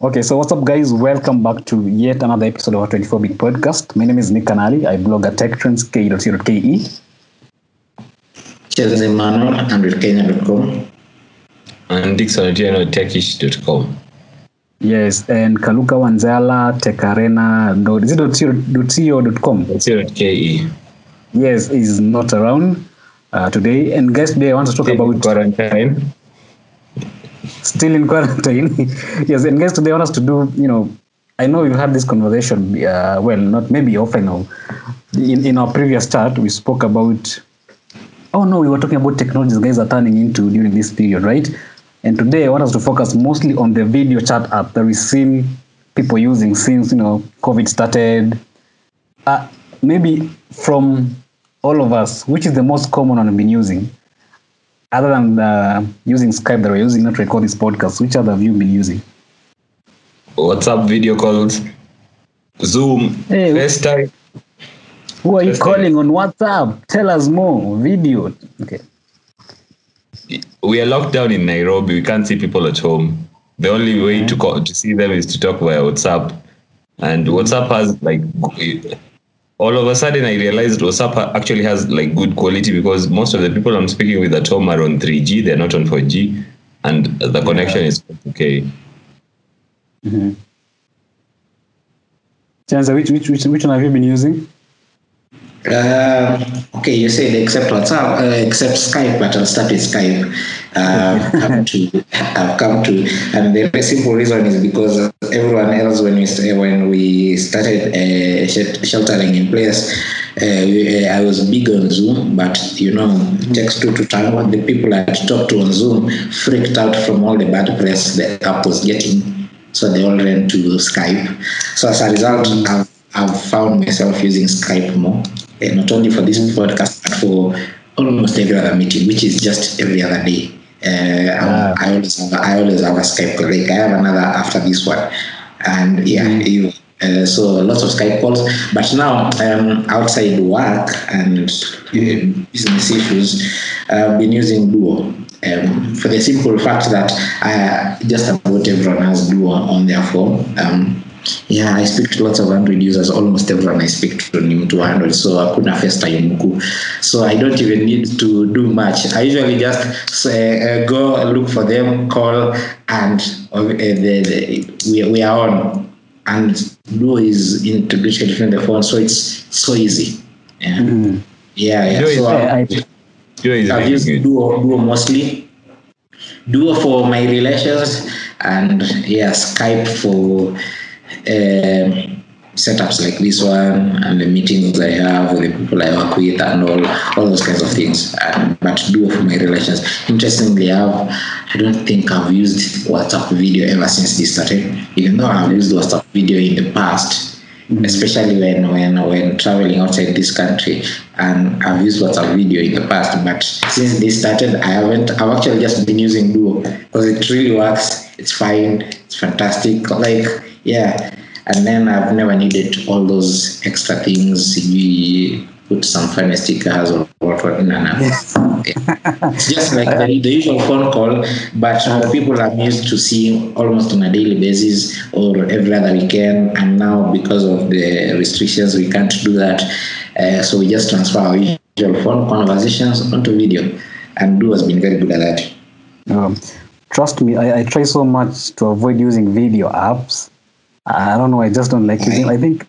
Okay, so what's up, guys? Welcome back to yet another episode of our 24 Bit Podcast. My name is Nick Canali. I blog at techtrends.k.co.ke. Chelsea Emmanuel and with Kenya.com. and Dixon Otieno at techish.com. Yes, and Kaluka Wanzala, Tekarena. dot- Is it dot co- dot co dot com? That's KE. Yes, is not around uh, today. And guys, today I want to talk about quarantine. Still in quarantine. yes, and today I want us to do, you know, I know we've had this conversation, uh, well, not maybe often or in, in our previous chat, we spoke about, oh no, we were talking about technologies guys are turning into during this period, right? And today I want us to focus mostly on the video chat app that we've seen people using since, you know, COVID started. Uh, maybe from all of us, which is the most common one we've been using? Other than uh, using Skype that we're using not to record this podcast, which other have you been using? WhatsApp video calls, Zoom, Hey. FaceTime. Who are you Just calling on WhatsApp? Tell us more. Video. Okay. We are locked down in Nairobi. We can't see people at home. The only way to call, to see them is to talk via WhatsApp. And WhatsApp has like all of a sudden I realized WhatsApp actually has like good quality because most of the people I'm speaking with at home are on 3G. They're not on 4G, and the connection is okay. Mm-hmm. Chenze, which, which, which, which one have you been using? Uh, okay, you said except WhatsApp, uh, except Skype, but I'll start with Skype. Uh, I've come to, I've come to, and the very simple reason is because everyone else, when we when we started uh, sheltering in place, uh, uh, I was big on Zoom, but you know, it takes two to tango. The people I talked to on Zoom freaked out from all the bad press the app was getting, so they all ran to Skype. So as a result, I've I've found myself using Skype more, and not only for this podcast, but for almost every other meeting, which is just every other day. Uh, Ah. I, I always have, I always have a Skype. Like I have another after this one, and yeah, you. Uh, so lots of Skype calls, but now um, outside work and uh, business issues, I've been using Duo um, for the simple fact that I, just about everyone has Duo on their phone. Um, yeah, I speak to lots of Android users. Almost everyone I speak to ni mtu wa Android, so hakuna FaceTime huku. So I don't even need to do much. I usually just say, uh, go look for them, call, and uh, the, the, we, we are on. And Duo is integrated in the phone, so it's so easy. Yeah, yeah, yeah. Duo is- So, I, I, Duo is I've used. Duo, Duo mostly. Duo for my relations and yeah, Skype for um, setups like this one and the meetings I have with the people I work with and all all those kinds of things. And, but Duo for my relations. Interestingly, I've, I don't think I've used WhatsApp video ever since this started. Even though I've used WhatsApp video in the past, especially when when when traveling outside this country and I've used WhatsApp video in the past but since this started I haven't I've actually just been using Duo because it really works it's fine it's fantastic like yeah and then I've never needed all those extra things you put some funny stickers or what what no, no. it's just like the, the usual phone call, but people I'm used to seeing almost on a daily basis or every other weekend. And now, because of the restrictions, we can't do that. Uh, so we just transfer our usual phone conversations onto video. And Duo has been very good at that. um, trust me, I, I try so much to avoid using video apps. I don't know. I just don't like using. I think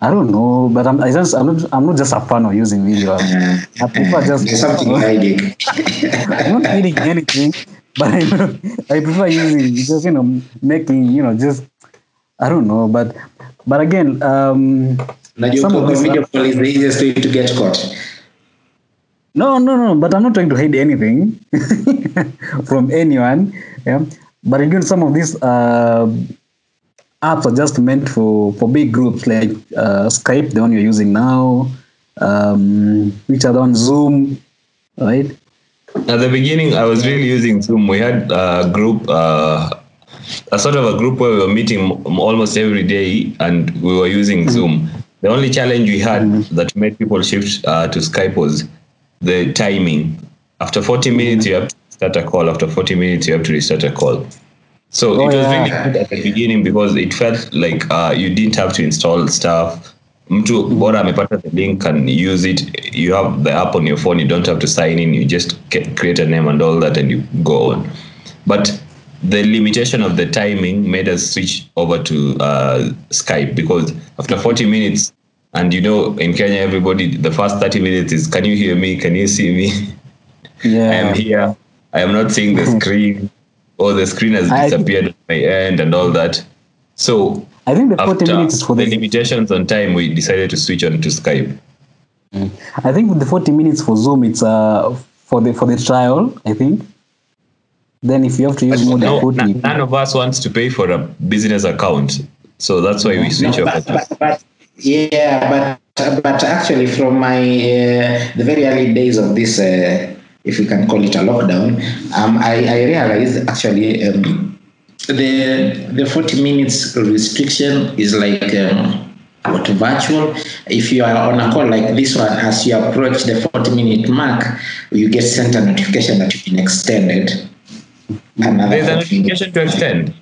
I don't know, but I'm I just I'm not I'm not just a fan of using video I prefer just there's something hiding. I'm not reading anything, but I, I prefer using just you know making you know just I don't know, but but again, um, Some of these video call is the easiest way to get caught. no no no, but I'm not trying to hide anything from anyone. Yeah, but again, some of these uh, apps are just meant for for big groups like uh, Skype, the one you're using now. Um, which are on Zoom, right? At the beginning, I was really using Zoom. We had a group, uh, a sort of a group where we were meeting almost every day, and we were using Zoom. The only challenge we had that made people shift uh, to Skype was the timing. After 40 minutes, you have to start a call. After 40 minutes, you have to restart a call. So Oh, it was yeah. really good at the beginning because it felt like uh, you didn't have to install stuff. Mtu bora amepata the link and use it. You have the app on your phone. You don't have to sign in. You just create a name and all that, and you go on. But the limitation of the timing made us switch over to uh, Skype because after 40 minutes, and you know, in Kenya, everybody the first 30 minutes is, "Can you hear me? Can you see me?" Yeah. I am here. I am not seeing the screen, or the screen has I- disappeared at my end, and all that. So I think the 40 after minutes is for the the. limitations on time, we decided to switch on to Skype. I think with the 40 minutes for Zoom, it's uh for the for the trial. I think. Then if you have to use more than No, 40, n- none of us wants to pay for a business account, so that's why we switch No, over. but, but, but yeah, but but actually, from my uh, the very early days of this, uh, if we can call it a lockdown, um, I, I realized actually um, the the forty minutes restriction is like. Um, what virtual if you are on a call like this one as you approach the 40 minute mark you get sent a notification that you've been extended another There's a 40 notification to extend.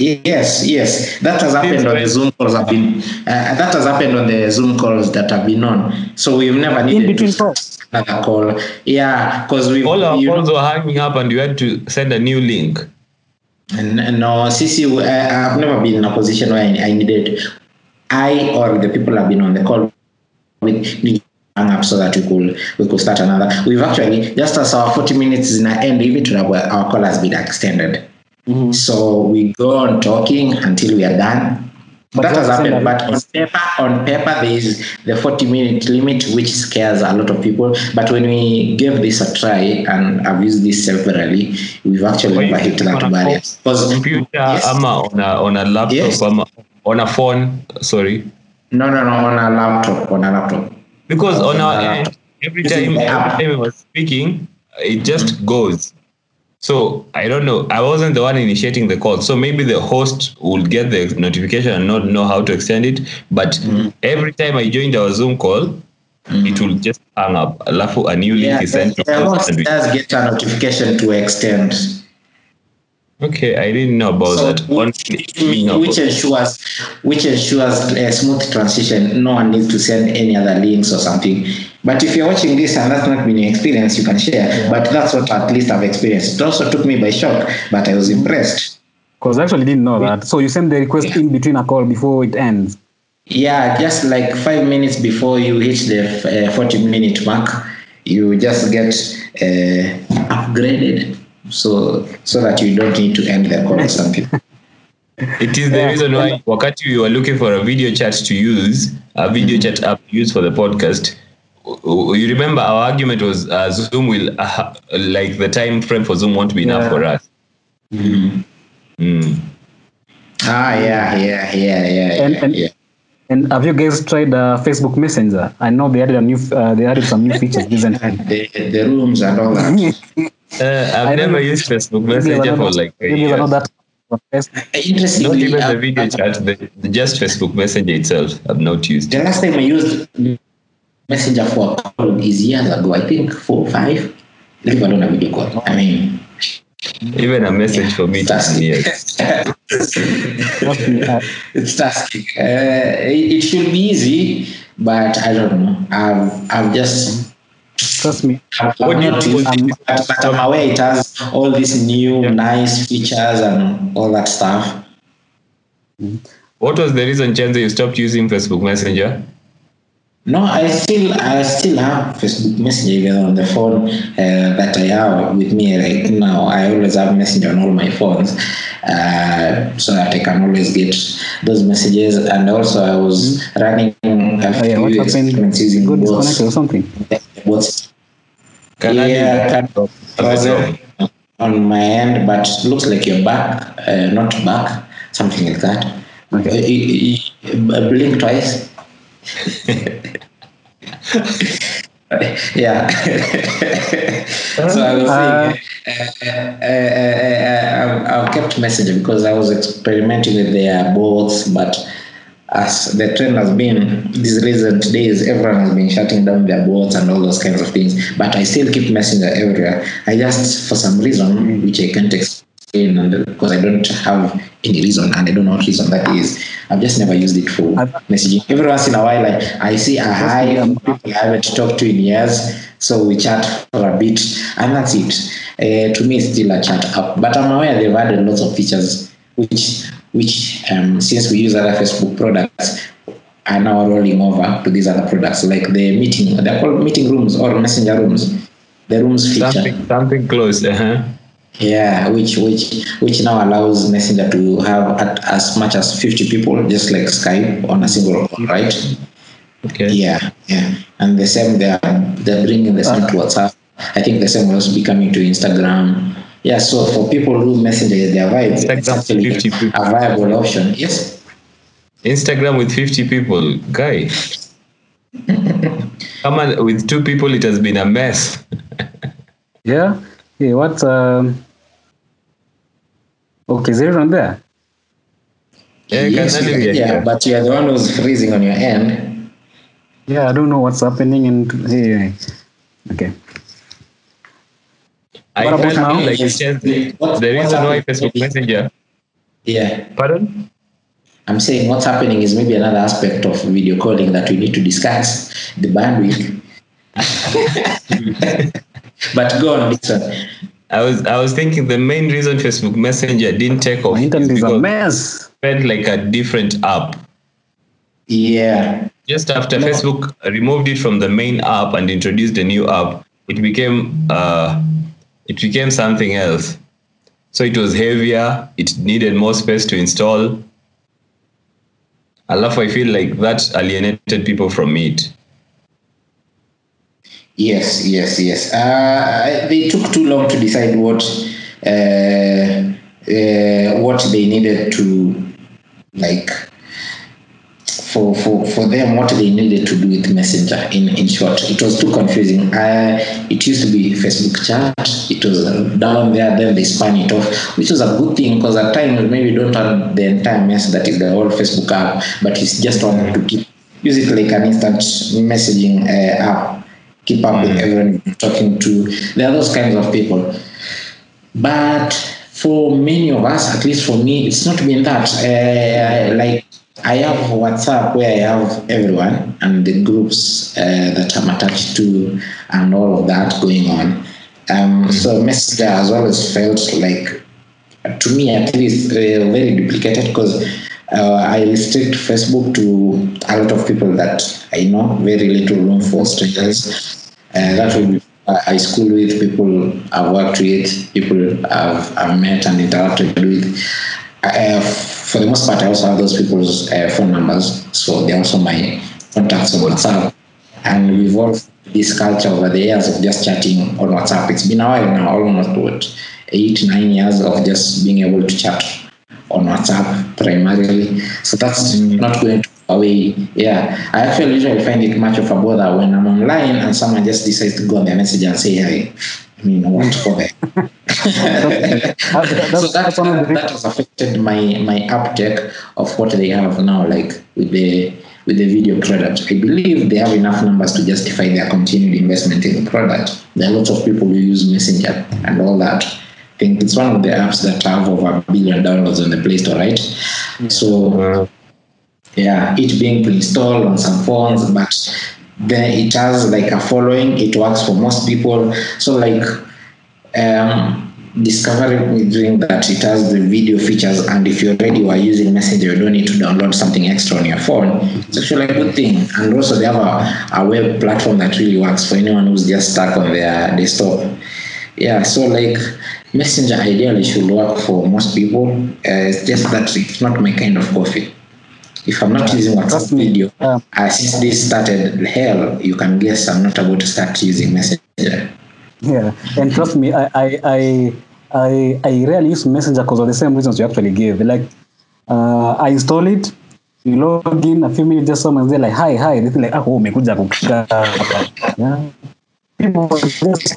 Yes, yes, that has happened on the Zoom calls. Have been uh, that has happened on the Zoom calls that have been on. So we've never needed between to calls. start another call. Yeah, because we All our calls know, were hanging up, and you had to send a new link. and, and no, Sisi, I, I've never been in a position where I, I needed I or the people have been on the call with need to hang up so that we could we could start another. We've actually just as our 40 minutes is in the end, even to our, our call has been extended. Mhm. So we go on talking until we are done. But that has have to send happened, but on paper, on paper, there is the 40 minute limit, which scares a lot of people. But when we gave this a try and I've used this severally, we've actually you never hit that barrier. Because Computer, Yes. ama on a on a laptop, Yes. ama on a phone. Sorry, no, no, no, on a laptop, on a laptop. because on On our a end, laptop. every time every time I was speaking, it just goes. So I don't know. I wasn't the one initiating the call, so maybe the host will get the notification and not know how to extend it. But mm-hmm. every time I joined our Zoom call, mm-hmm. it will just hang up. Alafu a new link Yeah, is sent to the host does get a notification to extend. Okay, I didn't know about So, that. About- which ensures which ensures a smooth transition. No one needs to send any other links or something. But if you're watching this and that's not been your experience, you can share. But that's what at least I've experienced. It also took me by shock, but I was impressed. Because I actually didn't know that. So you send the request in between a call before it ends. Yeah, just like five minutes before you hit the uh, 40 minute mark, you just get uh, upgraded so so that you don't need to end the call or something. It is the Yeah. reason why wakati you were looking for a video chat to use, a video chat app to use for the podcast. W- w- You remember our argument was uh, Zoom will uh, like the time frame for Zoom won't be enough Yeah. for us. Mm. Ah, yeah, yeah, yeah, yeah, And- yeah, and- yeah. And have you guys tried uh, Facebook Messenger? I know they added a new, uh, they added some new features recently. And the, the rooms and all that. Uh, I've I never used Facebook Messenger you're for like a maybe you're year. not that on Facebook. Not Interestingly, even the uh, video chat, the, the just Facebook Messenger itself. I've not used. the last time I used Messenger for a call is years ago. I think four or five. Leave alone a video call. I mean, Even a message for me That's- takes years. Me, uh, it's tasking. Uh, it, it should be easy, but I don't know. I've I've just trust me. I've What do you not think used was- it, but, but I'm aware it has all these new Yeah. nice features and all that stuff. What was the reason, Chenze, you stopped using Facebook Messenger? No, I still I still have Facebook Messenger on the phone uh, that I have with me right now. I always have Messenger on all my phones, uh, so that I can always get those messages. And also, I was running a Oh, yeah, few what experiments using Got bots. or something. bots Can I Yeah, leave can- that? on my end, but looks like you're back, uh, not back, something like that. Okay. Uh, y- y- y- blink twice. Yeah. so I was Uh, saying, uh, uh, uh, uh, I've, I've kept messaging because I was experimenting with their bots, but as the trend has been these recent days, everyone has been shutting down their bots and all those kinds of things. But I still keep Messenger everywhere. I just, for some reason, which I can't explain, screen, and because I don't have any reason, and I don't know what reason that is, I've just never used it for I've- messaging. Every once in a while, I, I see a hi from people I haven't talked to in years, so we chat for a bit, and that's it. Uh, to me, it's still a chat app, but I'm aware they've added lots of features which, which um, since we use other Facebook products, are now rolling over to these other products, like the meeting, they're called meeting rooms or messenger rooms. The rooms feature. Something, something close. Uh-huh. Yeah, which which which now allows Messenger to have at, as much as fifty people, just like Skype on a single call, mm-hmm. right? Okay. Yeah, yeah. And the same they're they're bringing the same to WhatsApp. I think the same will also be coming to Instagram. Yeah, so for people who Messenger is their vibe, it's Instagram, actually 50 people. a viable option. Yes. Instagram with 50 people. Guy. Come on, with two people, it has been a mess. Yeah. Yeah. What? Um, okay, is everyone there? Yeah, yes, can you- we yeah, but you are the one who's freezing on your end. Yeah, I don't know what's happening. And hey, okay. I What about felt now? like it's just the, What- the what's reason why happening? Facebook Messenger. Yeah. Pardon? I'm saying what's happening is maybe another aspect of video calling that we need to discuss the bandwidth. but go on, Dixon. I was I was thinking the main reason Facebook Messenger didn't take off My is internet is a because mess. it felt like a different app. Yeah, Just after Facebook removed it from the main app and introduced a new app, it became uh, it became something else. So it was heavier. It needed more space to install. Alafu, I feel like that alienated people from it. Yes, yes, yes. Uh, they took too long to decide what uh, uh, what they needed to like for, for, for them what they needed to do with messenger. In, in short it was too confusing. Uh, it used to be facebook chat. It was down there then they spun it off which was a good thing because at times maybe don't have the entire mess that is the whole facebook app but you just want to keep use it like an instant messaging uh, app keep up with everyone you're talking to there are those kinds of people but for many of us, at least for me, it's not been that. Uh, like I have WhatsApp where I have everyone and the groups uh, that I'm attached to and all of that going on. Um, So Messenger as well as felt like, to me at least, uh, very duplicated because uh, I restrict Facebook to a lot of people that I know, very little room for strangers. Uh, that will be I I school with, people I've worked with, people I've, I've met and interacted with. Uh, for the most part, I also have those people's uh, phone numbers, so they're also my contacts on WhatsApp. And we've evolved this culture over the years of just chatting on WhatsApp. It's been a while now, almost what, eight, nine years of just being able to chat on WhatsApp primarily. So that's not going to away. Yeah, I actually usually find it much of a bother when I'm online and someone just decides to go on their message and say, hey, I mean, I what for there? so that, that's one of the that has affected my my uptake of what they have now, like with the with the video product. I believe they have enough numbers to justify their continued investment in the product. There are lots of people who use Messenger and all that. Think it's one of the apps that have over a billion downloads on the Play Store, right? So yeah, it being pre-installed on some phones, but then it has like a following. It works for most people. So like um, discovering that it has the video features, and if you already were using Messenger, you don't need to download something extra on your phone. It's actually a good thing. And also they have a, a web platform that really works for anyone who's just stuck on their desktop. Yeah, so like Messenger ideally should work for most people. Uh, it's just that it's not my kind of coffee. If I'm not using WhatsApp video, uh, since this started hell, you can guess I'm not about to start using Messenger. Yeah, and trust me, I I I I, I rarely use Messenger because of the same reasons you actually gave. Like, uh, I install it, you log in, a few minutes, just someone's there like, hi, hi. this is like, ah, oh, umekuja kukaa hapa." Yeah. People just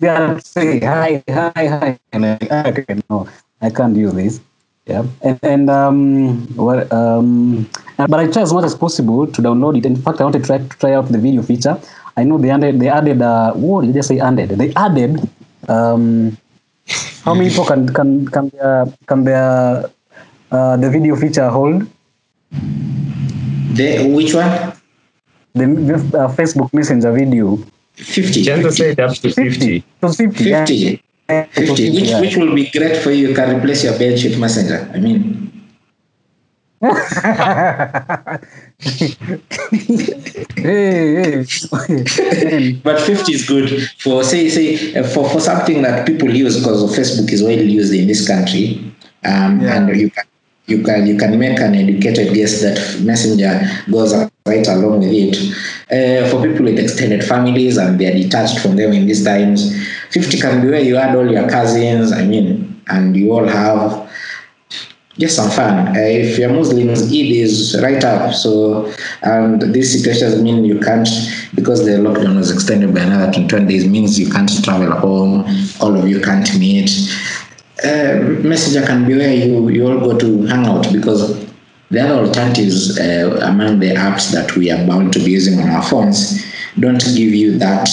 there say hi, hi, hi. And ah, okay, no, I can't do this. Yeah, and and um, what um, uh, but I try as much as possible to download it. In fact, I want to try to try out the video feature. I know they added they added uh, what did they say added? They added um, How many people can can can their can their uh, the video feature hold? The which one? The uh, Facebook Messenger video. 50. Chances 50. said up to 50. It was 50. yeah. 50. Yeah, it was 50, which, yeah. which will be great for you. You can replace your bedsheet messenger. I mean, hey, hey. but 50 is good for say say uh, for, for something that people use because Facebook is widely used in this country, um, Yeah. and you can you can you can make an educated guess that Messenger goes right along with it. Uh, for people with extended families and they are detached from them in these times, 50 can be where you add all your cousins. I mean, and you all have just some fun. Uh, if you're Muslims, Eid is right up. So, and these situations mean you can't, because the lockdown was extended by another 21 days, means you can't travel home, all of you can't meet. Uh, Messenger can be where you, you all go to hang out because the other alternatives uh, among the apps that we are bound to be using on our phones don't give you that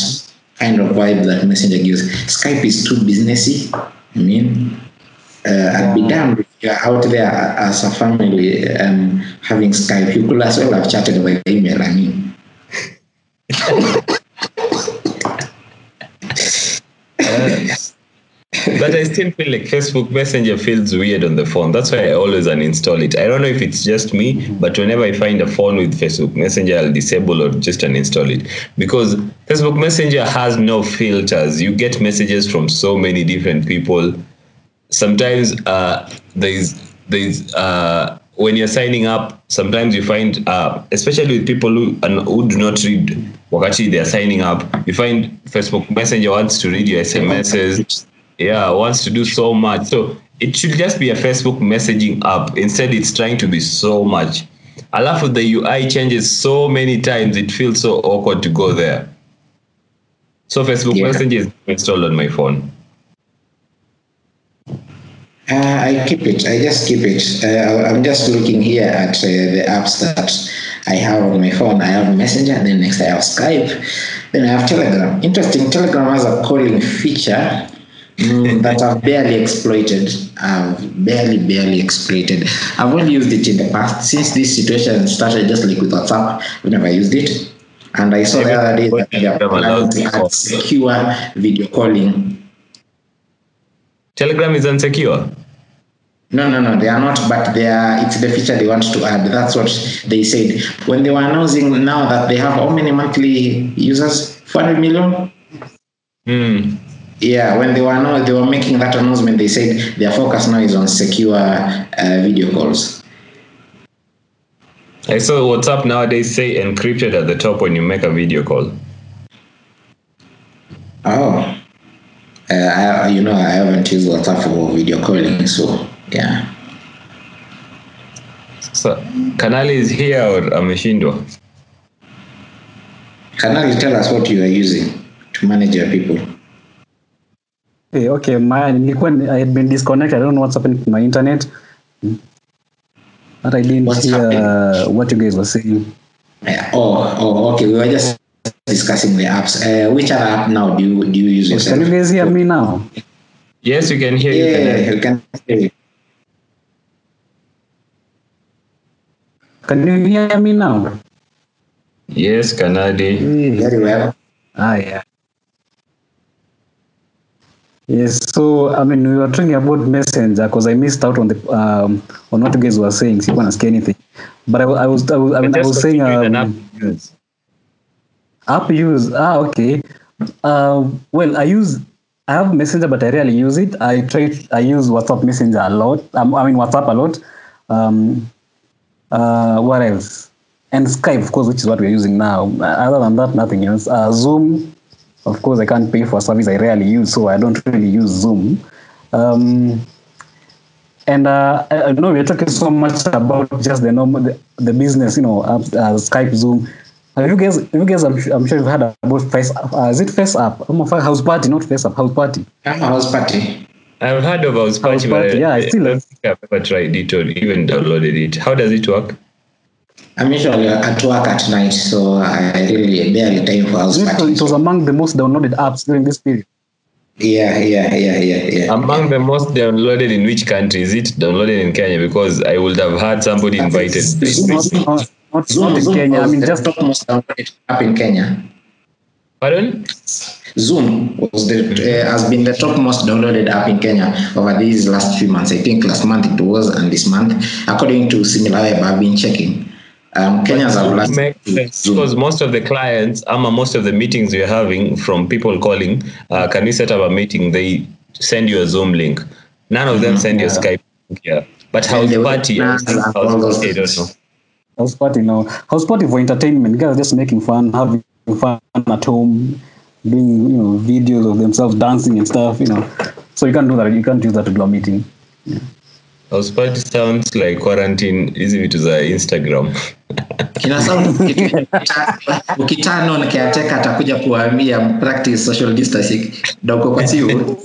kind of vibe that Messenger gives. Skype is too businessy. I mean, uh, I'd be damned if you're out there as a family um, having Skype. You could as well have chatted by email. I mean, but I still feel like Facebook Messenger feels weird on the phone. That's why I always uninstall it. I don't know if it's just me, but whenever I find a phone with Facebook Messenger, I'll disable or just uninstall it because Facebook Messenger has no filters. You get messages from so many different people. Sometimes uh, there's there's uh, when you're signing up, sometimes you find, uh, especially with people who, who do not read wakati they're signing up, you find Facebook Messenger wants to read your SMSs. Yeah, wants to do so much. So it should just be a Facebook messaging app. Instead, it's trying to be so much. Alafu the UI changes so many times, it feels so awkward to go there. So Facebook Yeah. Messenger is installed on my phone. uh, I keep it. I just keep it. Uh, I'm just looking here at uh, the apps that I have on my phone. I have Messenger, then next I have Skype, then I have Telegram. Interesting, Telegram has a calling feature mm, that I've barely exploited. I've barely, barely exploited. I've only used it in the past. Since this situation started, just like with WhatsApp, I've never used it. And I saw the other day that they are planning to add secure video calling Telegram is unsecure. No, no, no, they are not, but they are, it's the feature they want to add. That's what they said. When they were announcing now that they have how many monthly users? 400 million? Hmm. Yeah, when they were now, they were making that announcement, they said their focus now is on secure uh, video calls. I saw WhatsApp nowadays say encrypted at the top when you make a video call. Oh, uh, I, you know, I haven't used WhatsApp for video calling, so yeah. So Kanali is here or ameshindwa? You tell us what you are using to manage your people? Okay, okay, my nilikuwa I had been disconnected. I don't know what's happened to my internet. But I didn't What's hear happening? what you guys were saying. Uh, oh, oh, okay. We were just discussing the apps. Uh, which other app now do you do you use yourself? Can you guys hear me now? Yes, we can hear you. Yeah, you can. hear you. Can you hear me now? Yes, Kanali. Yes. Very well. Ah, yeah. Yes, so I mean, we were talking about Messenger because I missed out on the um, on what you guys were saying. Sikuwa nasikia anything, but I, I was I was I, mean, I was saying um, app use. app use. Ah, okay. Uh, well, I use I have Messenger, but I rarely use it. I try I use WhatsApp Messenger a lot. Um, I mean WhatsApp a lot. Um, uh, what else? And Skype, of course, which is what we're using now. Other than that, nothing else. Uh, Zoom, of course, I can't pay for a service I rarely use, so I don't really use Zoom. Um, and uh, I, I know we're talking so much about just the normal, the, the business, you know, apps, uh, Skype, Zoom. Have you guys, you guys, I'm, su- I'm sure you've heard about Face. Uh, is it Face App? I'm a House Party, not Face App. House Party. I'm a house party. I've heard of House Party, but Party, yeah, I I, still- don't think I've ever tried it or even downloaded it. How does it work? I'm usually at work at night, so I really barely time for house It was, parties. it was among the most downloaded apps during this period. Yeah, yeah, yeah, yeah, yeah. Among the most downloaded in which country is it downloaded in Kenya? Because I would have had somebody invited. Not, not, not, Zoom, not in Zoom Kenya. I mean, just top most downloaded app in Kenya. Pardon? Zoom was the uh, has been the top most downloaded app in Kenya over these last few months. I think last month it was, and this month, according to SimilarWeb, I've been checking. Um, Kenyans have learned Makes to sense Zoom. because most of the clients, ama most of the meetings we're having from people calling, uh, can we set up a meeting? They send you a Zoom link. None of them send you a Skype link. Yeah. But And house they will party, I plan think and house all party, I don't know. house party now. House party for entertainment. Guys are just making fun, having fun at home, doing you know videos of themselves dancing and stuff. You know, so you can't do that. You can't use that to do a meeting. House party sounds like quarantine. Hizi vitu za Instagram. Kina sound ukita- caretaker atakuja kuambia practice social distancing. Na uko kwa siu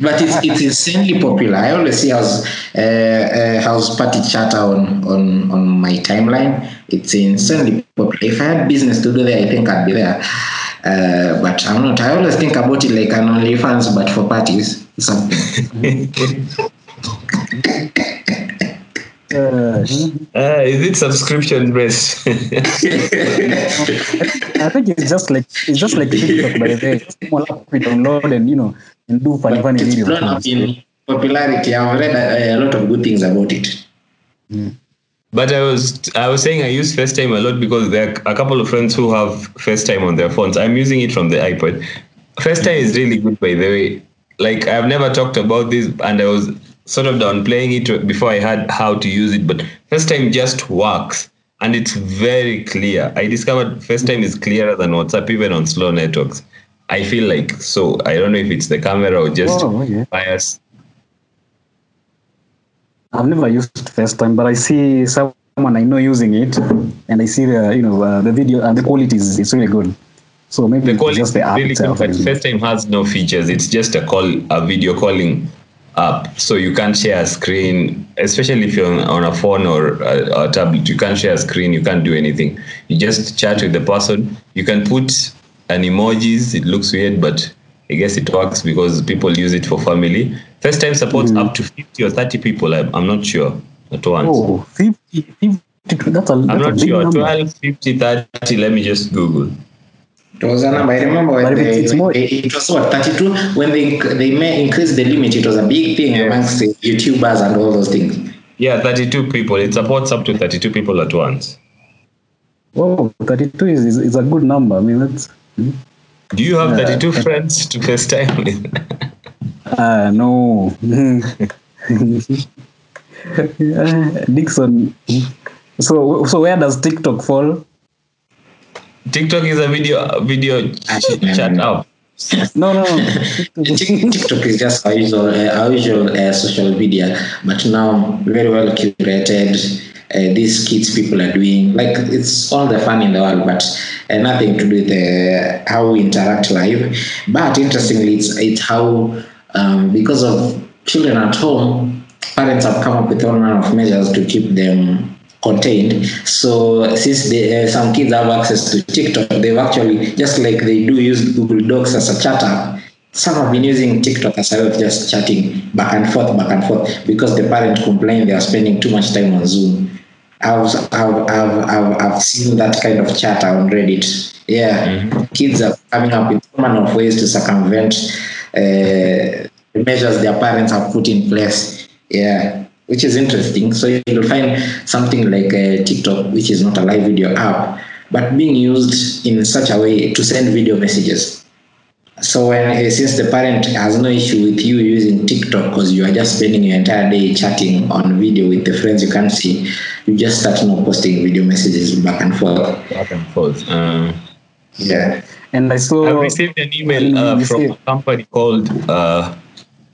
but it's, it's insanely popular. I always see house uh, uh, house party chatter on on on my timeline. It's insanely popular. If i had business to do there i think i'd be there. Uh, but i'm not. I always think about it like an OnlyFans but for parties. Something Uh, Ah, is it subscription based? I think it's just like it's just like TikTok by the way. Small app we download and you know and do funny funny it's videos. blown up in popularity i've read a, a lot of good things about it But I was I was saying I use FaceTime a lot because there are a couple of friends who have FaceTime on their phones. I'm using it from the iPad. FaceTime is really good by the way. Like I've never talked about this and I was sort of downplaying it before I had how to use it, but FaceTime just works and it's very clear. I discovered FaceTime is clearer than WhatsApp even on slow networks. I feel like so I don't know if it's the camera or just Oh, okay. bias. I've never used FaceTime, but I see someone I know using it, and I see the you know uh, the video and the quality is it's really good. So maybe the is just the app really good, itself. but isn't? FaceTime has no features. It's just a call, a video calling So you can't share a screen, especially if you're on, a phone or a, a tablet. You can't share a screen. You can't do anything. You just chat with the person. You can put an emojis. It looks weird, but I guess it works because people use it for family. FaceTime supports hmm. up to 50 or 30 people. I'm, I'm not sure at once. Oh, 50, 50, that's a, I'm that's a not sure. number. 12, 50, 30. Let me just Google. It was a number. I remember when But they, it's more- they- it was what 32 when they they may increase the limit. It was a big thing Yeah. amongst the YouTubers and all those things. Yeah, 32 people. It supports up to 32 people at once. Oh, 32 is, is, is a good number. I mean, that's. Do you have Yeah. 32 friends to FaceTime with? Uh, no. Uh, Dixon. So, so where does TikTok fall? TikTok is a video video ch- chat app. No, no. TikTok is just our usual, uh, our usual uh, social media, but now very well curated. Uh, these kids people are doing like it's all the fun in the world, but uh, nothing to do with uh, how we interact live. But interestingly, it's it's how um, because of children at home, parents have come up with all manner of measures to keep them contained. So since they, uh, some kids have access to TikTok, they've actually just like they do use Google Docs as a chat app. Some have been using TikTok as a way of just chatting back and forth, back and forth, because the parent complained they are spending too much time on Zoom. I've, I've, I've, I've, I've seen that kind of chatter on Reddit. Yeah, kids are coming up with manner of ways to circumvent uh, the measures their parents have put in place. Yeah, which is interesting. So you'll find something like uh, TikTok, which is not a live video app, but being used in such a way to send video messages. So when uh, since the parent has no issue with you using TikTok because you are just spending your entire day chatting on video with the friends you can't see, you just start now posting video messages back and forth. Back and forth. Um, Yeah. And I saw. I received an email uh, You from a company called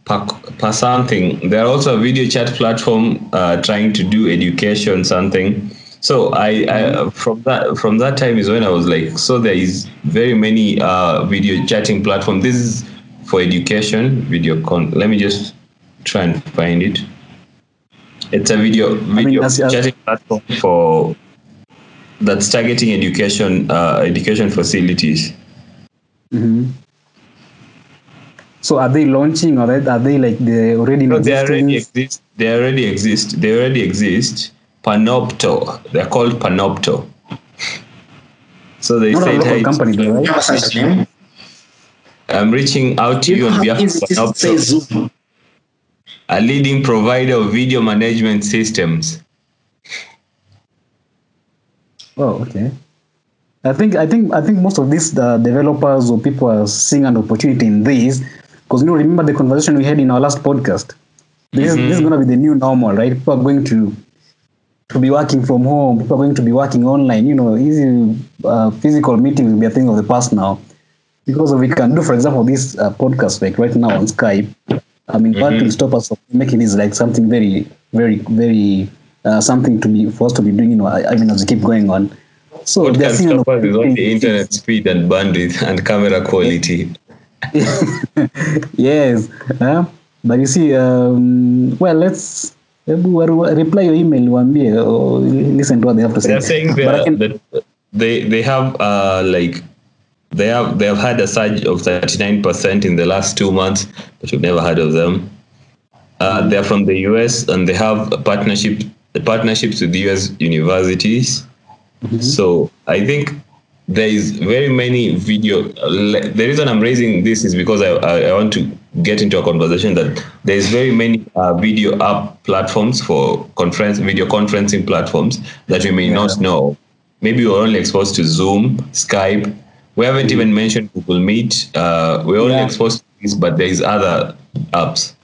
Pa something. They're also a video chat platform uh, trying to do education something. So I, I from that from that time is when I was like, so there is very many uh, video chatting platform. This is for education video con. Let me just try and find it. It's a video video as- as- chatting platform for that's targeting education uh, education facilities. Mhm. So are they launching or are they like they already in No, they already exist. They already exist. They already exist. Panopto. They're called Panopto. So they Not a say, local hey, company, though, right? Have such name? I'm reaching out to you you know on how behalf of easy it is to say Panopto, a leading provider of video management systems. Oh, okay. I think I think I think most of these uh, developers or people are seeing an opportunity in this because you know remember the conversation we had in our last podcast. This, is this is going to be the new normal, right? People are going to to be working from home. People are going to be working online. You know, easy uh, physical meetings will be a thing of the past now because we can do, for example, this uh, podcast like right now on Skype. I mean, what will stop us from making this like something very, very, very uh, something to be for us to be doing? You know, I, I mean, as we keep going on. So What can stop us is only internet speed and bandwidth and camera quality. yes. Uh, but you see, um, well, let's reply your email, waambie, or listen to what they have to say. They're saying they can- that they they have uh like they have they have had a surge of 39% in the last two months, but we've never heard of them. Uh, they're from the US and they have a partnership the partnerships with US universities. So I think there is very many video. The reason I'm raising this is because I, I, I want to get into a conversation that there is very many uh, video app platforms for conference video conferencing platforms that we may not know. Maybe we're only exposed to Zoom, Skype. We haven't even mentioned Google Meet. Uh, we're only Yeah. exposed to this, but there is other apps.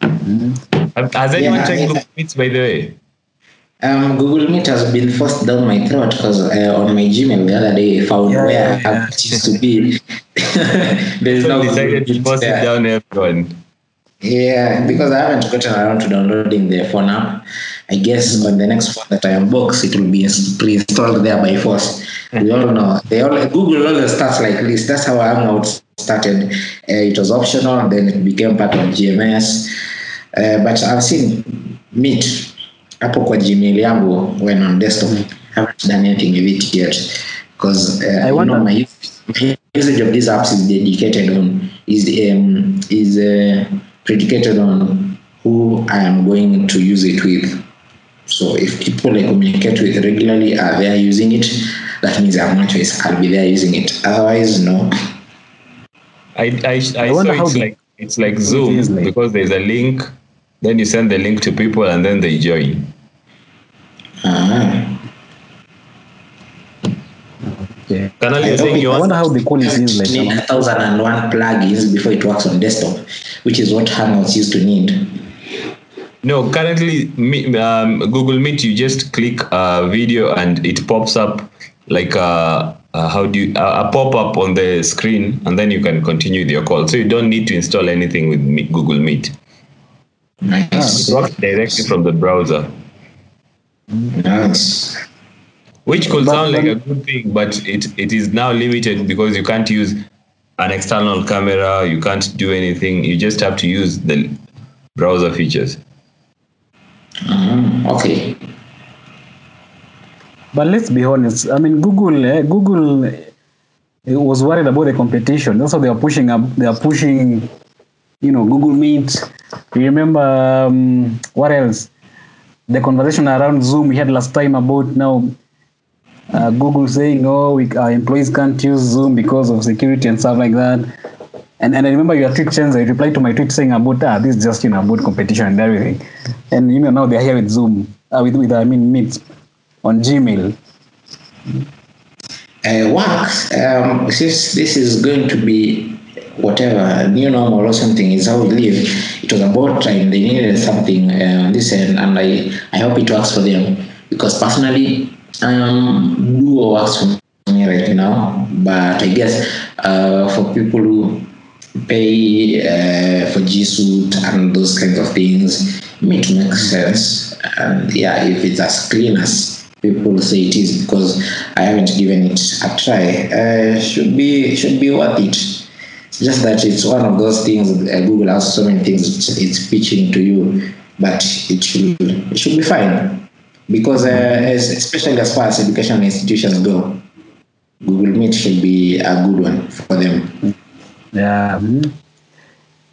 Have- Has anyone Yeah, checked Google Meet, by the way? Um, Google Meet has been forced down my throat because uh, on my Gmail the other day I found Yeah, where yeah. it used to be. there is So no decided to force it down everyone. Yeah, because I haven't gotten around to downloading the phone app. I guess on the next phone that I unbox, it will be pre-installed there by force. We all know they all Google always starts like this. That's how Hangout started. Uh, it was optional, then it became part of GMS. Uh, but I've seen Meet hapo kwa Gmail yangu when on desktop. I haven't done anything with it yet because uh, I you wonder- know my my usage of these apps is dedicated on is um, is uh, predicated on who I am going to use it with. So if people I communicate with regularly are there using it, that means I have no choice. I'll be there using it. Otherwise, no. I I, I, saw wonder how it's like it's like Zoom is like- because there's a link, then you send the link to people and then they join. Uh-huh. Okay. Kanali, I you're saying you I wonder how the quality is like. need now. a thousand and one plugins before it works on desktop, which is what Hangouts used to need. no currently um, Google Meet you just click a video and it pops up like a, a how do you a, a pop up on the screen and then you can continue with your call. So you don't need to install anything with Google Meet. Nice. It works directly from the browser. Nice. Which could But sound like a good thing, but it, it is now limited because you can't use an external camera, you can't do anything, you just have to use the browser features. Mhm. Okay. But let's be honest. I mean, Google, eh, Google eh, was worried about the competition. That's why they are pushing up. They are pushing, you know, Google Meet. You remember um, what else? The conversation around Zoom we had last time about now. Uh, Google saying, "Oh, we, our employees can't use Zoom because of security and stuff like that." And and I remember your tweet, Chenze, I replied to my tweet saying about ah, this is just you know about competition and everything. And you know now they're here with Zoom, uh, with with I mean Meet on Gmail. uh, works. Um, since this is going to be whatever new normal or something is how we live, it was about time they needed something uh, on this end, and I I hope it works for them because personally, um, Duo works for me right now, but I guess uh, for people who pay uh, for G Suite and those kinds of things, it makes sense. And yeah, if it's as clean as people say it is, because I haven't given it a try, uh, should be should be worth it. Just that it's one of those things. Uh, Google has so many things it's, it's pitching to you, but it should it should be fine because uh, as, especially as far as educational institutions go, Google Meet should be a good one for them. Yeah.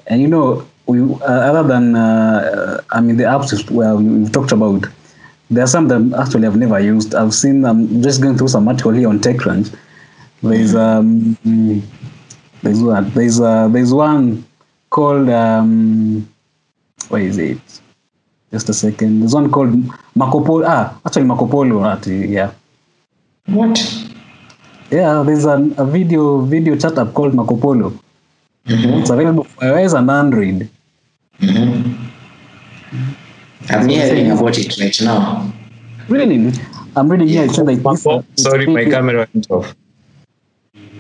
And you know, we uh, other than uh, I mean the apps where we- we've talked about, there are some that actually I've never used. I've seen. I'm just going through some article here on TechCrunch. There's um, mm, there's one. There's uh, there's one called um, what is it? Just a second. There's one called Marco Polo. Ah, actually Marco Polo. Actually, yeah. What? Yeah, there's an, a video video chat app called Marco Polo. It's available for iOS and Android. I'm hearing about it right now. Really, I'm reading here. It says like this, Oh, it's sorry, my camera went off.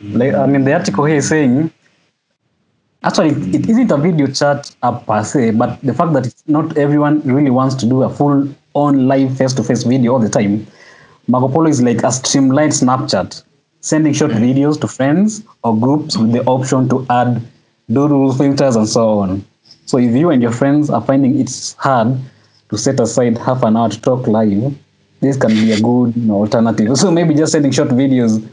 Like, I mean, the article here is saying actually it isn't a video chat app per se, but the fact that not everyone really wants to do a full on live face to face video all the time. Marco Polo is like a streamlined Snapchat, sending short videos to friends or groups with the option to add doodles, filters, and so on. So if you and your friends are finding it's hard to set aside half an hour to talk live, this can be a good you know, alternative. So maybe just sending short videos,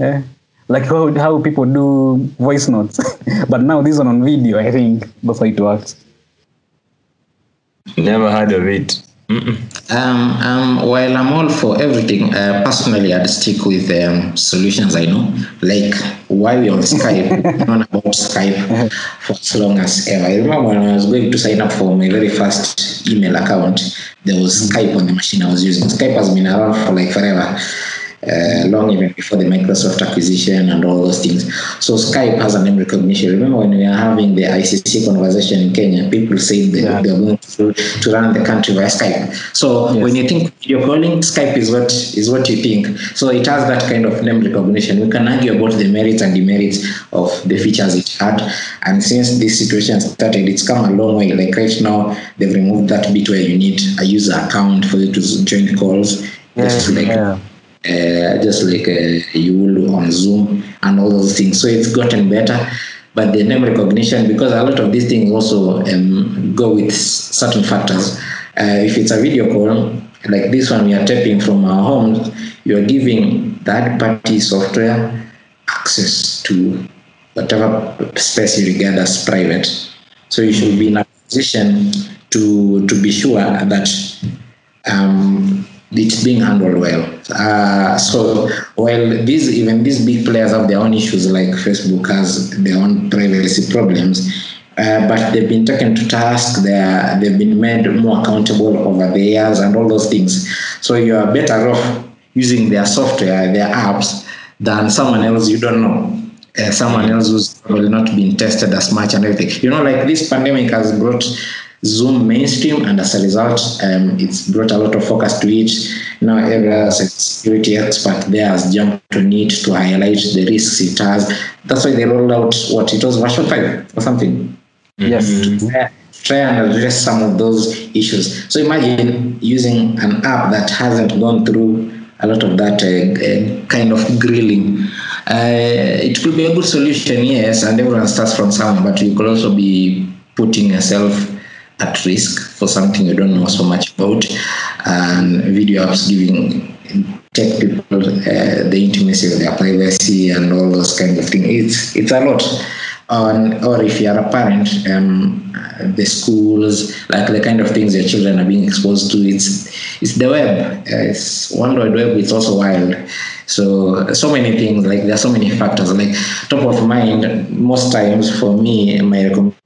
eh? Like how, how people do voice notes. but now this one on video, I think that's how it works. Never heard of it. Um, um, while I'm all for everything, uh, personally, I'd stick with um, solutions I know. Like why we're on Skype, I've known about Skype for as long as ever. I remember when I was going to sign up for my very first email account, there was Skype on the machine I was using. Skype has been around for like forever. Uh, long even before the Microsoft acquisition and all those things. So Skype has a name recognition. Remember when we were having the ICC conversation in Kenya, people said they, Yeah. they were going to, to run the country via Skype. So Yes. when you think you're calling, Skype is what is what you think. So it has that kind of name recognition. We can argue about the merits and demerits of the features it had. And since this situation started, it's come a long way. Like right now, they've removed that bit where you need a user account for you to join calls. Just like yeah. Uh, just like uh, you will on Zoom and all those things. So it's gotten better. But the name recognition, because a lot of these things also um, go with certain factors. Uh, if it's a video call, like this one we are tapping from our homes, you are giving third party software access to whatever space you regard as private. So you should be in a position to to be sure that um, it's being handled well. Uh, so while these even these big players have their own issues, like Facebook has their own privacy problems, uh, but they've been taken to task. They are, they've been made more accountable over the years and all those things. So you are better off using their software, their apps, than someone else you don't know. Uh, someone else who's probably not been tested as much and everything. You know, like this pandemic has brought Zoom mainstream, and as a result, um, it's brought a lot of focus to it. Now, every other security expert there has jumped on it to highlight the risks it has. That's why they rolled out what it was version 5 or something. Yes. Try- Try and address some of those issues. So imagine using an app that hasn't gone through a lot of that uh, uh, kind of grilling. Uh, it could be a good solution, yes, and everyone starts from somewhere, but you could also be putting yourself at risk for something you don't know so much about. And video apps giving take people uh, the intimacy of their privacy and all those kind of things. It's it's a lot. On, or if you are a parent, um, the schools, like the kind of things your children are being exposed to, it's it's the web. Uh, it's World Wide Web. It's also wild. So so many things. Like there are so many factors. Like top of mind, most times for me, my recommendation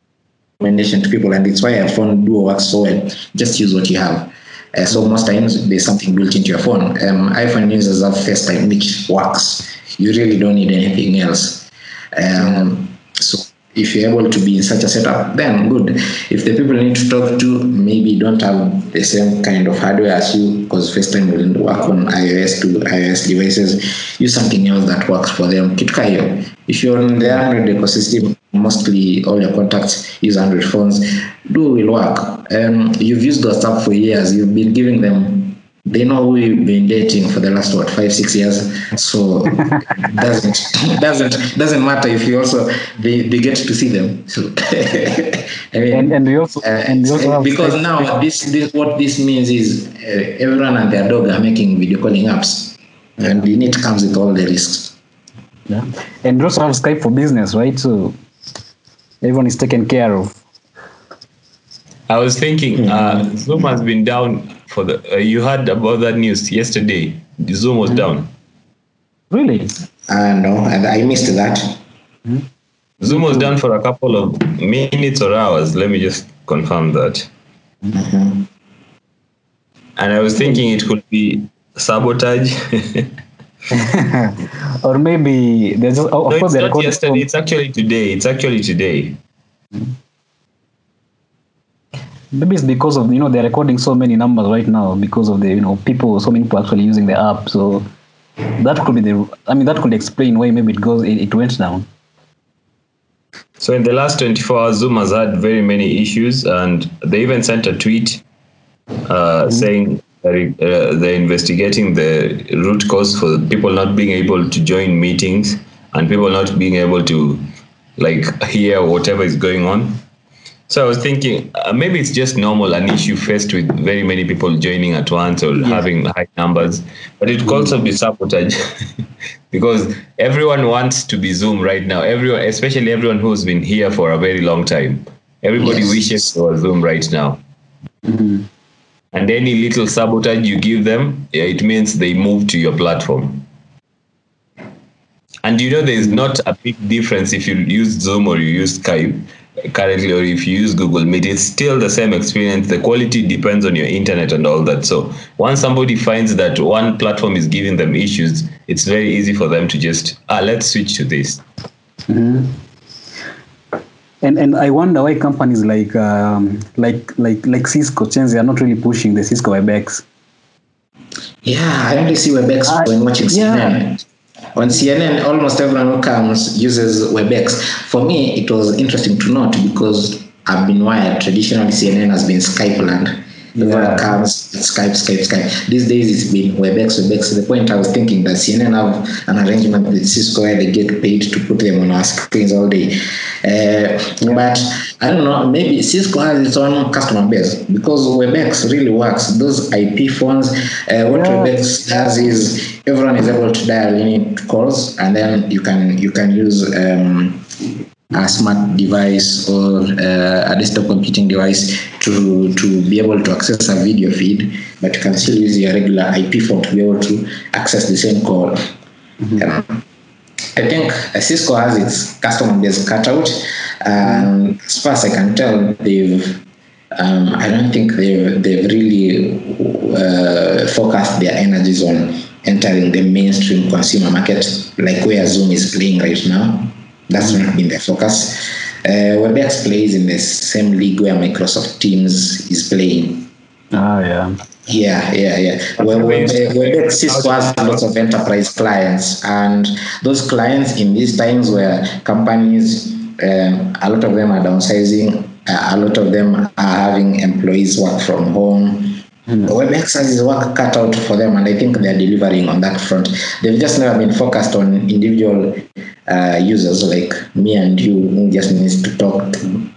to people, and it's why I found Duo works so well. Just use what you have. Uh, so most times there's something built into your phone. Um, iPhone users have FaceTime, which works. You really don't need anything else. Um, so if you're able to be in such a setup, then good. If the people you need to talk to maybe don't have the same kind of hardware as you, because FaceTime will work on iOS to iOS devices, use something else that works for them. Kitkayo. If you're in the Android ecosystem, mostly all your contacts use Android phones, Duo will work. Um, you've used stuff for years. You've been giving them they know who you've been dating for the last what five six years so doesn't doesn't doesn't matter if you also they, they get to see them so i mean And, and we also, uh, and we also have because Skype- now this, this what this means is uh, everyone and their dog are making video calling apps and in it comes with all the risks Yeah. And we also have Skype for business, right? So everyone is taken care of. I was thinking, uh, Zoom has been down for the. Uh, you heard about that news yesterday. Zoom was down. Really? Uh, no, and I missed that. Zoom was down for a couple of minutes or hours. Let me just confirm that. Mhm. And I was thinking it could be sabotage. or maybe there's just, oh, of no, course it's not yesterday. It's actually today. It's actually today. Maybe it's because of you know they're recording so many numbers right now because of the you know people so many people actually using the app. So that could be the i mean that could explain why maybe it goes it, it went down. So in the last 24 hours, Zoom has had very many issues, and they even sent a tweet uh, saying that it, uh, they're investigating the root cause for people not being able to join meetings and people not being able to like hear whatever is going on. So I was thinking uh, maybe it's just normal, an issue faced with very many people joining at once or having high numbers, but it could also be sabotage because everyone wants to be Zoom right now. Everyone, especially everyone who's been here for a very long time, everybody Yes. wishes for Zoom right now. And any little sabotage you give them, yeah, it means they move to your platform. And you know, there's not a big difference if you use Zoom or you use Skype currently, or if you use Google Meet. It's still the same experience. The quality depends on your internet and all that. So once somebody finds that one platform is giving them issues, it's very easy for them to just ah, let's switch to this. and and i wonder why companies like um, like like like cisco change they are not really pushing the cisco webex Yeah, I only see WebEx I- when watching yeah. On CNN, almost everyone who comes uses WebEx. For me, it was interesting to note because I've been wired. Traditionally, CNN has been Skype land. Everyone Yeah. comes, Skype, Skype, Skype. These days, it's been WebEx, WebEx. To the point I was thinking that CNN have an arrangement with Cisco where they get paid to put them on our screens all day. Uh, But I don't know, maybe Cisco has its own customer base because WebEx really works. Those IP phones, uh, what Yeah. WebEx does is everyone is able to dial in calls, and then you can you can use um, a smart device or uh, a desktop computing device to to be able to access a video feed, but you can still use your regular IP phone to be able to access the same call. Um, I think uh, Cisco has its customer base cut out. Um, as far as I can tell, they've um, I don't think they've they've really uh, focused their energies on entering the mainstream consumer market, like where Zoom is playing right now. That's not been their focus. Uh, WebEx plays in the same league where Microsoft Teams is playing. ah yeah Yeah, yeah, yeah. Well, Ways- Web- Webex Cisco has lots of enterprise clients, and those clients in these times where companies, um, a lot of them are downsizing, uh, a lot of them are having employees work from home. Webex has his work cut out for them, and I think they're delivering on that front. They've just never been focused on individual uh, users like me and you, who just needs to talk to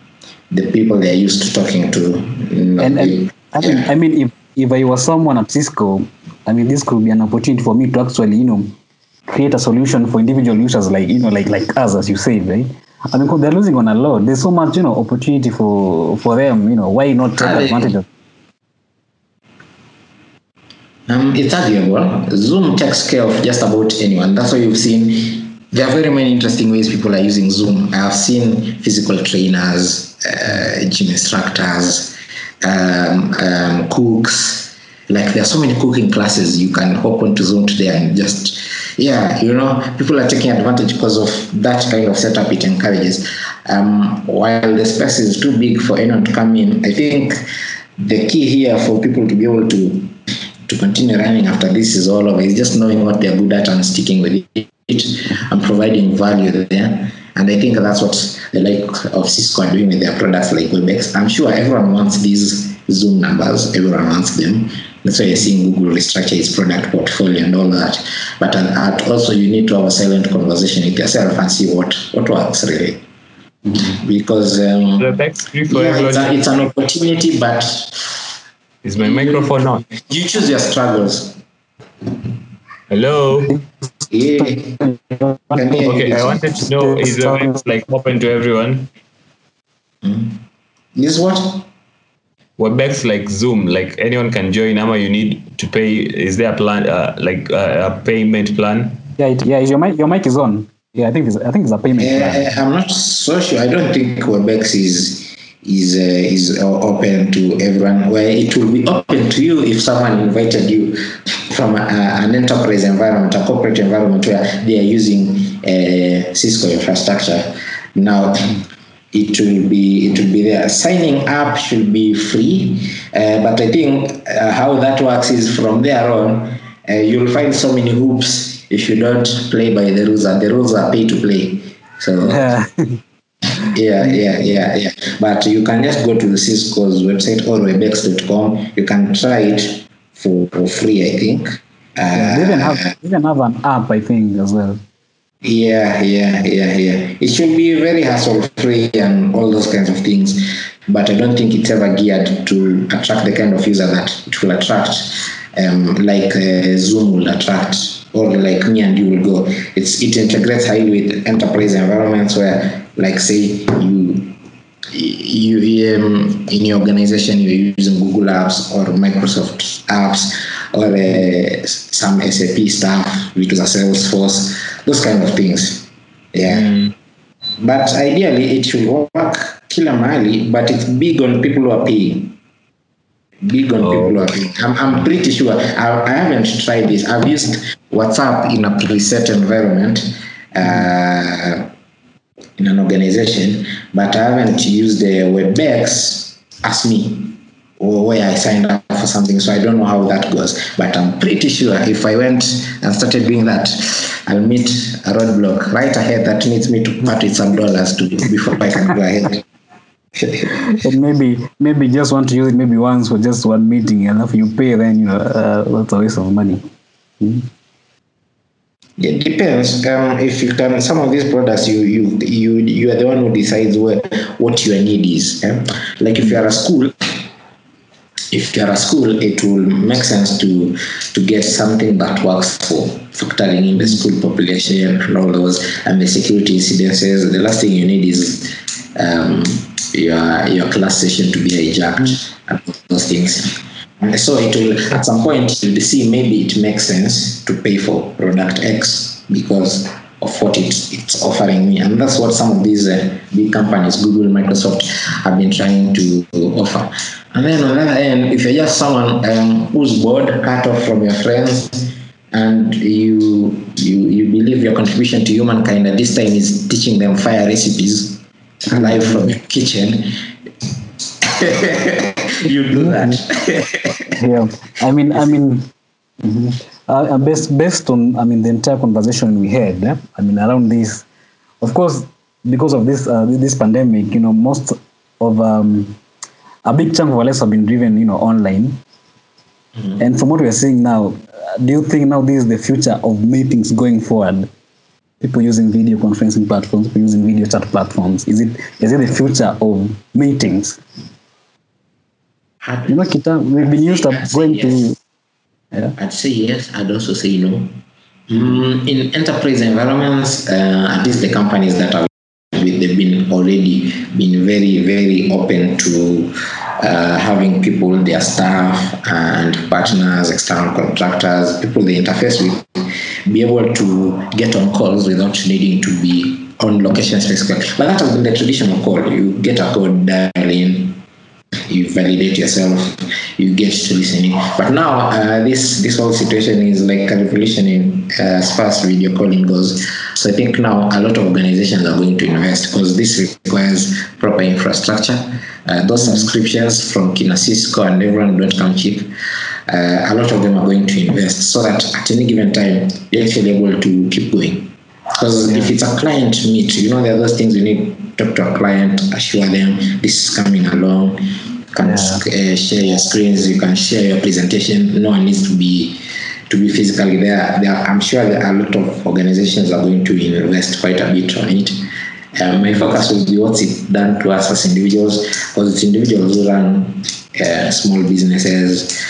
the people they're used to talking to. and, and I mean, yeah. I mean, if if I was someone at Cisco, I mean, this could be an opportunity for me to actually, you know, create a solution for individual users like you know, like like us, as you say, right? I mean, 'cause they're losing on a lot. There's so much, you know, opportunity for for them. You know, why not take yeah. advantage of? Um, it's arguable. Zoom takes care of just about anyone. That's why you've seen there are very many interesting ways people are using Zoom. I've seen physical trainers, uh, gym instructors, um, um, cooks. Like there are so many cooking classes you can hop onto Zoom today and just yeah, you know, people are taking advantage because of that kind of setup it encourages. Um, while the space is too big for anyone to come in, I think the key here for people to be able to to continue running after this is all over is just knowing what they're good at and sticking with it and providing value there. And I think that's what the like of Cisco are doing with their products like Webex. I'm sure everyone wants these Zoom numbers, everyone wants them. That's why you're seeing Google restructure its product portfolio and all that. But at, at also you need to have a silent conversation with yourself and see what, what works really. Because um, Webex yeah, it's, a, it's an opportunity, but Is my microphone on? you choose your struggles. Hello. Yeah. Can hear you. Okay, I wanted to know is the Webex like open to everyone? This what? Webex like Zoom, like anyone can join. Ama you need to pay. Is there a plan, uh, like uh, a payment plan? Yeah, it, yeah. Your mic, your mic is on. Yeah, I think it's, I think it's a payment plan. Uh, I'm not so sure. I don't think Webex is is uh, is open to everyone. Where it will be open to you if someone invited you from a, an enterprise environment, a corporate environment where they are using uh, Cisco infrastructure. Now, it will be it will be there. Signing up should be free, uh, but I think uh, how that works is from there on, uh, you'll find so many hoops if you don't play by the rules. And the rules are pay to play. So Yeah. yeah, yeah, yeah, yeah. But you can just go to the Cisco's website or webex.com. You can try it for, for free, I think. Uh, they even have they even have an app, I think, as well. yeah, yeah, yeah, yeah. It should be very hassle free and all those kinds of things. But I don't think it's ever geared to attract the kind of user that it will attract, um, like uh, Zoom will attract, or like me and you will go. It's it integrates highly with enterprise environments where, like, say you you um, in your organization you're using Google Apps or Microsoft apps or uh, some SAP stuff, which is a Salesforce, those kind of things. Yeah. But ideally, it should work kila mahali, but it's big on people who are paying. Big on Oh. people who are paying. I'm, I'm pretty sure. I, I haven't tried this. I've used WhatsApp in a preset environment. Uh, in an organization, but I haven't used the WebEx as me or where I signed up for something, so I don't know how that goes. But I'm pretty sure if I went and started doing that, I'll meet a roadblock right ahead that needs me to part with some dollars to before I can go ahead. And maybe maybe just want to use it maybe once for just one meeting, and if you pay, then you know uh, that's a waste of money. It depends. Um, if you can, some of these products, you you you you are the one who decides where, what your need is. eh? Like if you are a school, if you are a school, it will make sense to to get something that works for factoring in the school population and all those and the security incidences. The last thing you need is um, your your class session to be hijacked and those things. So it will at some point you'll see maybe it makes sense to pay for product X because of what it, it's offering me, and that's what some of these uh, big companies, Google, Microsoft, have been trying to offer. And then on the other end, if you're just someone um, who's bored, cut off from your friends, and you you you believe your contribution to humankind at this time is teaching them fire recipes live from your kitchen, you do that. yeah. I mean i mean mhm. uh, uh, based based on i mean the entire conversation we had eh, i mean around this of course because of this uh, this pandemic you know most of um, a big chunk of our lives have been driven you know online. And from what we're seeing now uh, do you think now this is the future of meetings going forward? People using video conferencing platforms people using video chat platforms. Is it is it the future of meetings you know kita we've been used to going yes. to yeah I'd say yes. I'd also say no. Mm, in enterprise environments, uh, at least the companies that are with, they've been already been very very open to uh, having people, their staff and partners, external contractors, people they interface with, be able to get on calls without needing to be on location specifically. But that has been the traditional call. You get a call, dial in, you validate yourself, you get to listening. But now uh, this this whole situation is like a revolution in uh, as far as video calling goes. So I think now a lot of organizations are going to invest because this requires proper infrastructure. Uh, those subscriptions from Kina Cisco and everyone don't come cheap. Uh, a lot of them are going to invest so that at any given time you're actually able to keep going. Because if it's a client meet, you know, there are those things you need to talk to a client, assure them this is coming along. You can uh, share your screens, you can share your presentation. No one needs to be to be physically there. there I'm sure there are a lot of organizations are going to invest quite a bit on it. Um, my focus will be what's it done to us as individuals, because it's individuals who run uh, small businesses,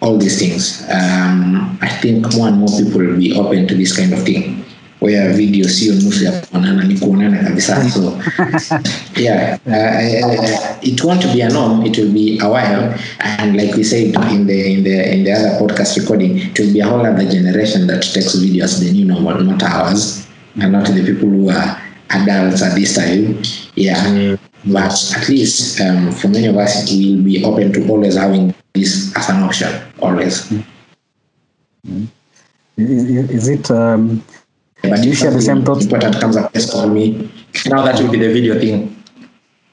all these things. Um, I think more and more people will be open to this kind of thing. Where video sio nusu ya kuonana ni kuonana kabisa. So yeah uh, uh, it won't be a norm it will be a while. And like we said in the in the in the other podcast recording it will be a whole other generation that takes video as the new normal not ours and not the people who are adults at this time. Yeah. But at least um, for many of us we will be open to always having this as an option always. Is, is, is it? Um, but Do you share the same thoughts? important comes just call me now that will be the video thing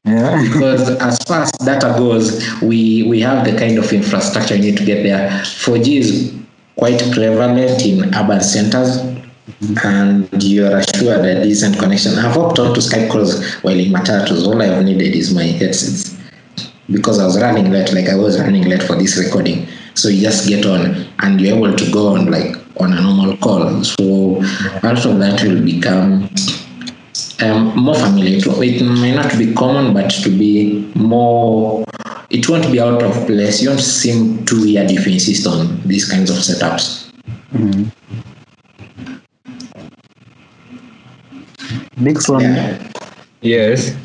yeah. because as far as data goes, we we have the kind of infrastructure you need to get there. 4G is quite prevalent in urban centers, and you're assured a decent connection. I've opted out to Skype calls while in Matatus. All I've needed is my headsets because I was running late, like I was running late for this recording. So you just get on and you're able to go on like on a normal call. So part of that will become um, more familiar. It, it may not be common, but to be more, it won't be out of place. You won't seem too weird if you insist on these kinds of setups. Dixon, Yeah. Yes.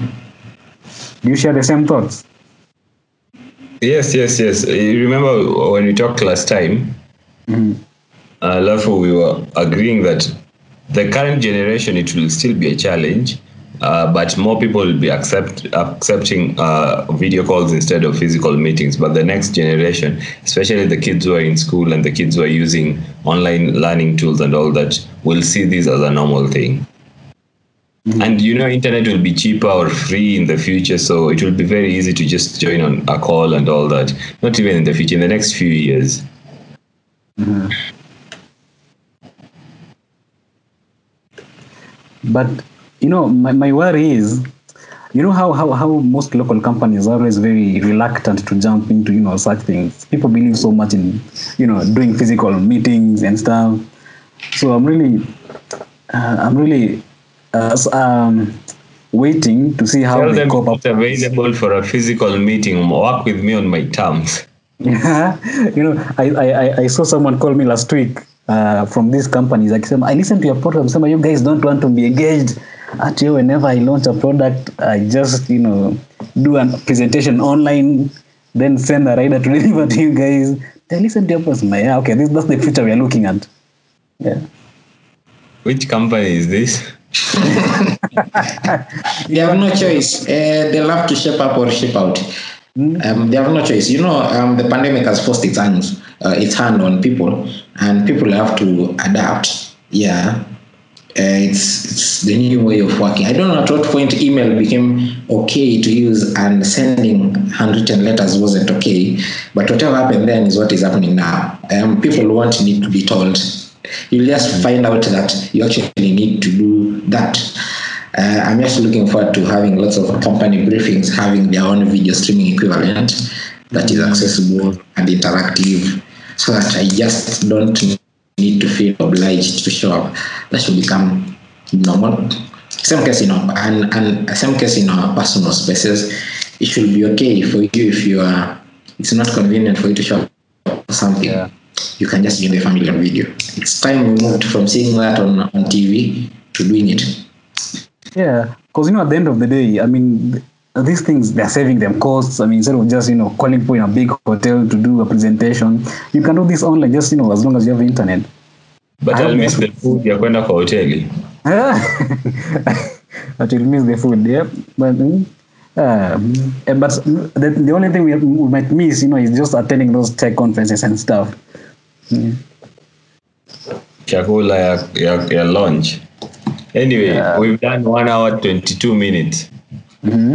do you share the same thoughts? Yes, yes, yes. You remember when we talked last time? Mhm. Uh, Alafu, we were agreeing that the current generation it will still be a challenge, uh, but more people will be accept accepting uh, video calls instead of physical meetings. But the next generation, especially the kids who are in school and the kids who are using online learning tools and all that, will see this as a normal thing. And you know, internet will be cheaper or free in the future, so it will be very easy to just join on a call and all that. Not even in the future, in the next few years. But you know, my, my worry is, you know how, how how most local companies are always very reluctant to jump into you know such things. People believe so much in you know doing physical meetings and stuff. So I'm really, uh, I'm really, uh, um, waiting to see how Tell they them cope up. available for a physical meeting. Work with me on my terms. Yeah, you know, I, I- I saw someone call me last week uh, from these companies. Like, some- I listen to your podcast. Some of you guys don't want to be engaged. Actually, whenever I launch a product, I just you know do a presentation online, then send a rider to deliver to you guys. They listen to your podcast. Yeah, okay, this that's the future we are looking at. Yeah. Which company is this? They have no choice. Uh, they'll have to shape up or shape out. Um, they have no choice. You know, um, the pandemic has forced its hands, uh, its hand on people, and people have to adapt. Yeah, uh, it's it's the new way of working. I don't know at what point email became okay to use and sending handwritten letters wasn't okay, but whatever happened then is what is happening now. Um, people won't need to be told. You'll just find out that you actually need to do that. Uh, I'm just looking forward to having lots of company briefings having their own video streaming equivalent that is accessible and interactive so that I just don't need to feel obliged to show up. That should become normal. Same case in our, and, and same case in our personal spaces. It should be okay for you if you are, it's not convenient for you to show up for something. Yeah. You can just join the family on video. It's time we moved from seeing that on, on TV to doing it. Yeah, because you know, at the end of the day, I mean, these things they're saving them costs. I mean, instead of just you know calling people in a big hotel to do a presentation, you can do this online. Just you know, as long as you have internet. But I'll miss the food ya kwenda kwa hoteli. but you'll miss the food, yeah. But mm, uh, eh, but the, the only thing we, we might miss, you know, is just attending those tech conferences and stuff. Chakula ya, ya, ya lunch. Anyway, Yeah. we've done one hour 22 minutes. hmm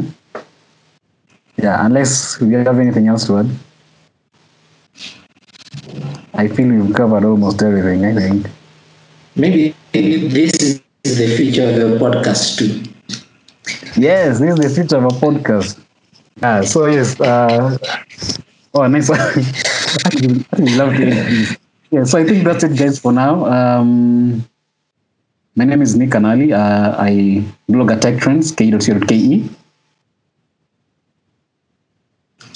Yeah, unless we have anything else to add. I feel we've covered almost everything. I think. Maybe this is the future of the podcast too. Yes, this is the future of a podcast. Ah, so yes. Uh, oh, nice. actually, actually love hearing this. Yeah, so I think that's it, guys, for now. Um, my name is Nick Kanali. Uh, I blog at tech TechTrends, k.co.ke.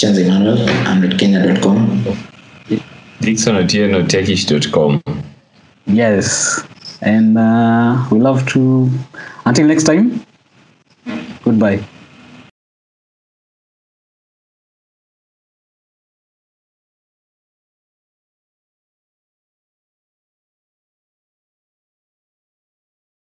Chenze Emmanuel and at Kenya.com. Dixon Otieno Techish.com. Yes. and uh, we love to. Until next time, goodbye.